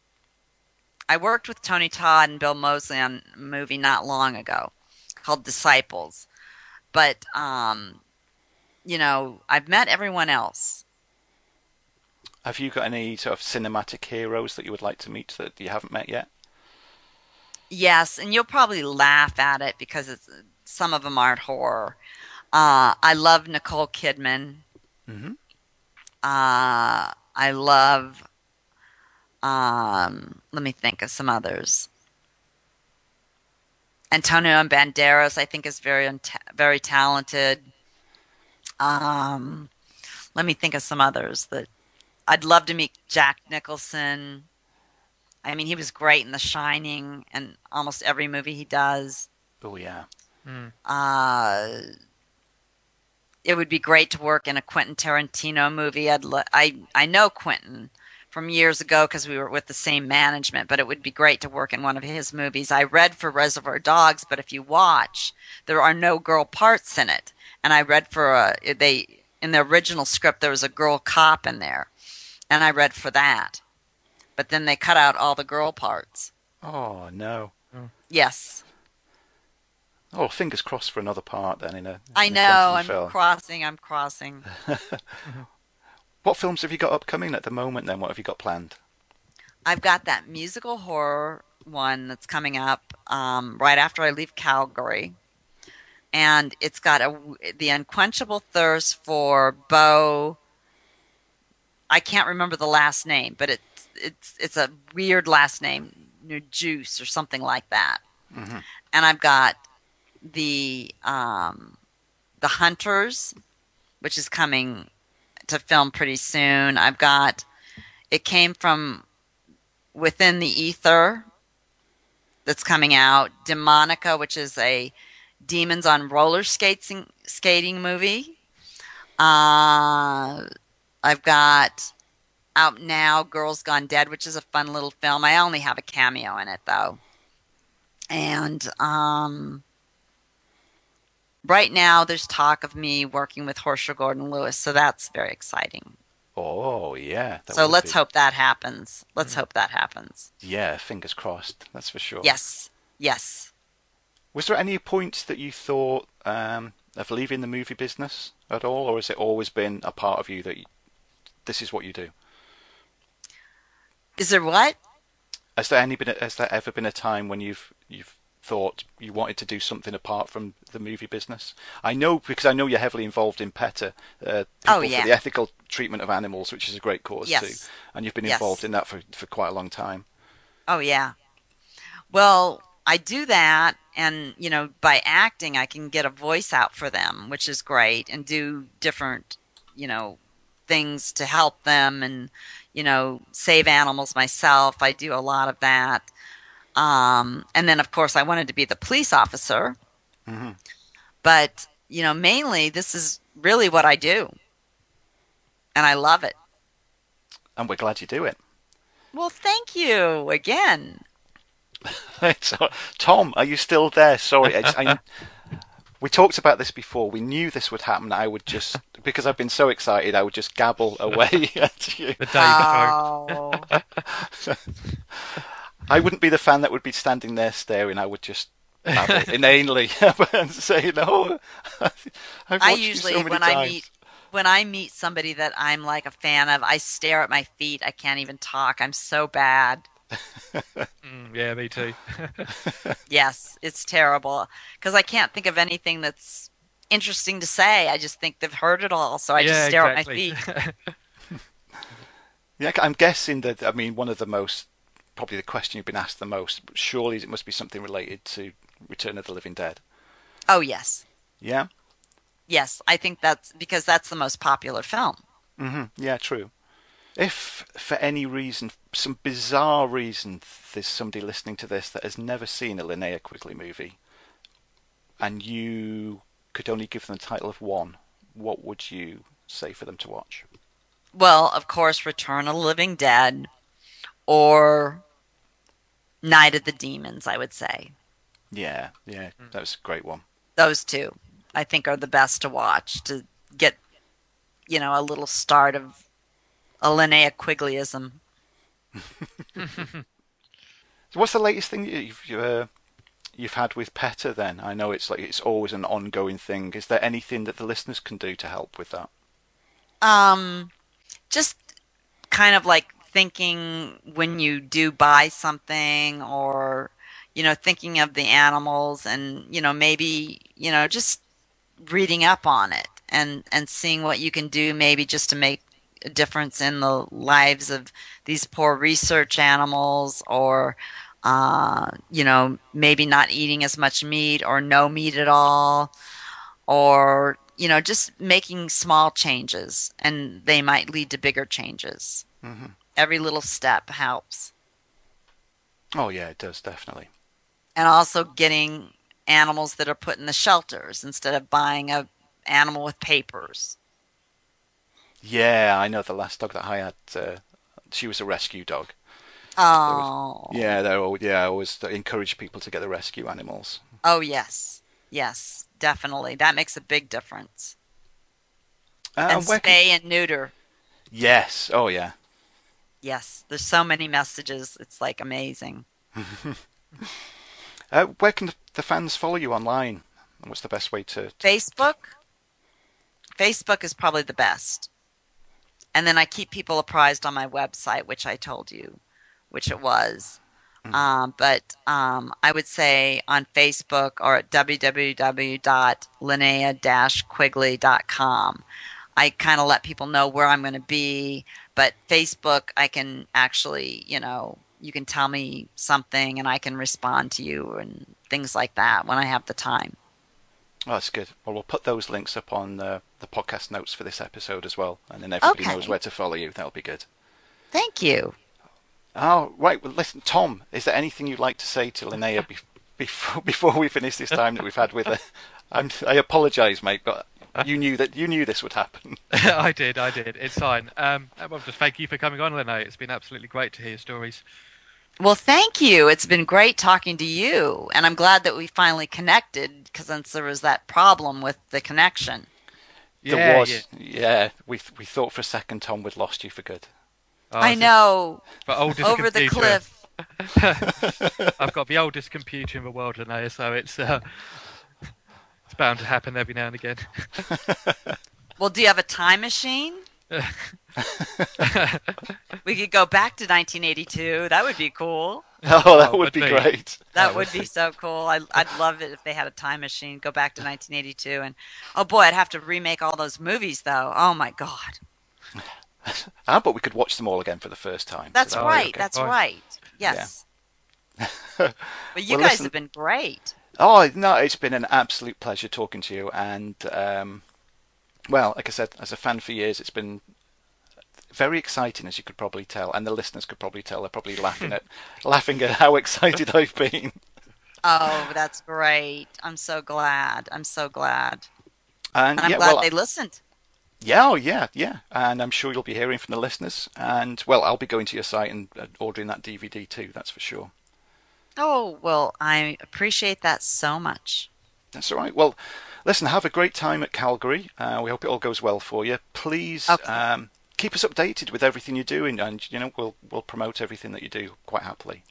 I worked with Tony Todd and Bill Moseley on a movie not long ago called Disciples. But um, you know, I've met everyone else. Have you got any sort of cinematic heroes that you would like to meet that you haven't met yet? Yes, and you'll probably laugh at it because it's some of them aren't horror. Uh, I love Nicole Kidman. Mhm. Uh, I love. Um, let me think of some others. Antonio Banderas, I think, is very very talented. Um, let me think of some others that I'd love to meet. Jack Nicholson. I mean, he was great in The Shining and almost every movie he does. Oh yeah. Uh, it would be great to work in a Quentin Tarantino movie. I'd lo- I I know Quentin from years ago because we were with the same management, but it would be great to work in one of his movies. I read for Reservoir Dogs, but if you watch, there are no girl parts in it. And I read for a they in the original script there was a girl cop in there, and I read for that, but then they cut out all the girl parts. Oh no. Yes, Oh, fingers crossed for another part then in a. I in a know. I'm film. crossing. I'm crossing. What films have you got upcoming at the moment? Then what have you got planned? I've got that musical horror one that's coming up um, right after I leave Calgary, and it's got a the unquenchable thirst for Bo. I can't remember the last name, but it's it's it's a weird last name, Juice or something like that. Mhm. And I've got the um, the Hunters, which is coming to film pretty soon. I've got it came from within the ether that's coming out. Demonica, which is a demons on roller skating skating movie. Uh, I've got out now Girls Gone Dead, which is a fun little film. I only have a cameo in it though. And um, right now there's talk of me working with Herschell Gordon Lewis, so that's very exciting. Oh yeah. so let's be- hope that happens. Let's hope that happens. Yeah, fingers crossed. That's for sure. Yes. Yes. Was there any point that you thought um, of leaving the movie business at all, or has it always been a part of you that you, this is what you do? Is there what? Has there any been? Has there ever been a time when you've you've thought you wanted to do something apart from the movie business? I know because I know you're heavily involved in PETA, uh, Oh, yeah. for the ethical treatment of animals, which is a great cause Yes. too, and you've been Yes. involved in that for for quite a long time. Oh yeah. Well, I do that and you know, by acting I can get a voice out for them, which is great and do different, you know, things to help them and you know, save animals myself. I do a lot of that. Um, and then of course I wanted to be the police officer But, you know, mainly this is really what I do. And I love it. And we're glad you do it. Well, thank you again. Tom, are you still there? Sorry, I, we talked about this before. We knew this would happen. I would just because I've been so excited, I would just gabble away at you. The day before. Oh, I wouldn't be the fan that would be standing there staring. I would just babble inanely and say, "No, I've I watched you usually so many when I meet when I meet somebody that I'm like a fan of, I stare at my feet. I can't even talk. I'm so bad. Mm, yeah, me too. Yes, it's terrible because I can't think of anything that's interesting to say. I just think they've heard it all, so I yeah, just stare exactly. at my feet. Yeah, I'm guessing that. I mean, one of the most probably the question you've been asked the most. Surely it must be something related to Return of the Living Dead. Oh yes, Yeah. yes. I think that's because that's the most popular film. hmm Yeah, true. If for any reason, some bizarre reason, there's somebody listening to this that has never seen a Linnea Quigley movie, and you could only give them the title of one, what would you say for them to watch? Well, of course, Return of the Living Dead or Night of the Demons. I would say Yeah, yeah, Hmm. that was a great one. those two. I think are the best to watch to get you know a little start of a Linnea Quigleyism. So what's the latest thing you've uh, you've had with PETA? Then I know it's like it's always an ongoing thing. Is there anything that the listeners can do to help with that? Um, just kind of like thinking when you do buy something or, you know, thinking of the animals and, you know, maybe, you know, just reading up on it and, and seeing what you can do maybe just to make difference in the lives of these poor research animals or, uh, you know, maybe not eating as much meat or no meat at all or you know just making small changes and they might lead to bigger changes. Hmm every little step helps. Oh yeah, it does definitely. and also getting animals that are put in the shelters instead of buying a animal with papers Yeah, I know the last dog that I had. Uh, she was a rescue dog. oh Yeah, they're all, yeah. I always encourage people to get the rescue animals. oh yes yes definitely that makes a big difference Uh, and spay can- and neuter Yes. Oh yeah. yes there's so many messages it's like amazing Uh, where can the fans follow you online? What's the best way to? to Facebook. Facebook is probably the best. And then I keep people apprised on my website, which I told you, which it was. Um, but um, I would say on Facebook or at www.linnea-quigley.com. I kind of let people know where I'm going to be, but Facebook, I can actually, you know, you can tell me something and I can respond to you and things like that when I have the time. Oh, that's good. Well, we'll put those links up on uh, the podcast notes for this episode as well, and then everybody Okay. knows where to follow you. That'll be good. Thank you. Oh, right. Well, listen, Tom, is there anything you'd like to say to Linnea be- before before we finish this time that we've had with her? I'm, I apologise, mate, but you knew that you knew this would happen. I did, I did. It's fine. Um, well, just thank you for coming on, Lene. It's been absolutely great to hear your stories. Well, thank you. It's been great talking to you, and I'm glad that we finally connected because since there was that problem with the connection. Yeah, there was, yeah. yeah. We we thought for a second Tom would lost you for good. Oh, I know, the oldest over the cliff. I've got the oldest computer in the world, Lene, so it's uh, it's bound to happen every now and again. Well, do you have a time machine? we could go back to 1982. That would be cool. Oh, that Oh, would would be be. great. That would be so cool. I, I'd love it if they had a time machine. Go back to 1982, and oh boy, I'd have to remake all those movies though. Oh my god, Ah, but we could watch them all again for the first time. that's that'd right. okay. That's Fine. right. Yes. but you Well, guys listen- have been great. Oh no, it's been an absolute pleasure talking to you, and um, well, like I said, as a fan for years, it's been very exciting, as you could probably tell, and the listeners could probably tell. They're probably laughing at laughing at how excited I've been. Oh, that's great. I'm so glad. I'm so glad. And, And I'm yeah, glad well, they listened. yeah, oh yeah, yeah. And I'm sure you'll be hearing from the listeners. And well, I'll be going to your site and ordering that DVD too. That's for sure. Oh, well, I appreciate that so much. That's all right. Well, listen, have a great time at Calgary. Uh, we hope it all goes well for you. Please Okay. um, keep us updated with everything you're doing, and you know we'll we'll promote everything that you do quite happily.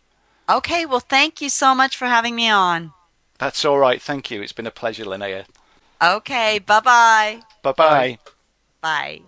Okay, well, thank you so much for having me on. That's all right. Thank you. It's been a pleasure, Linnea. Okay, bye-bye. Bye bye. Bye.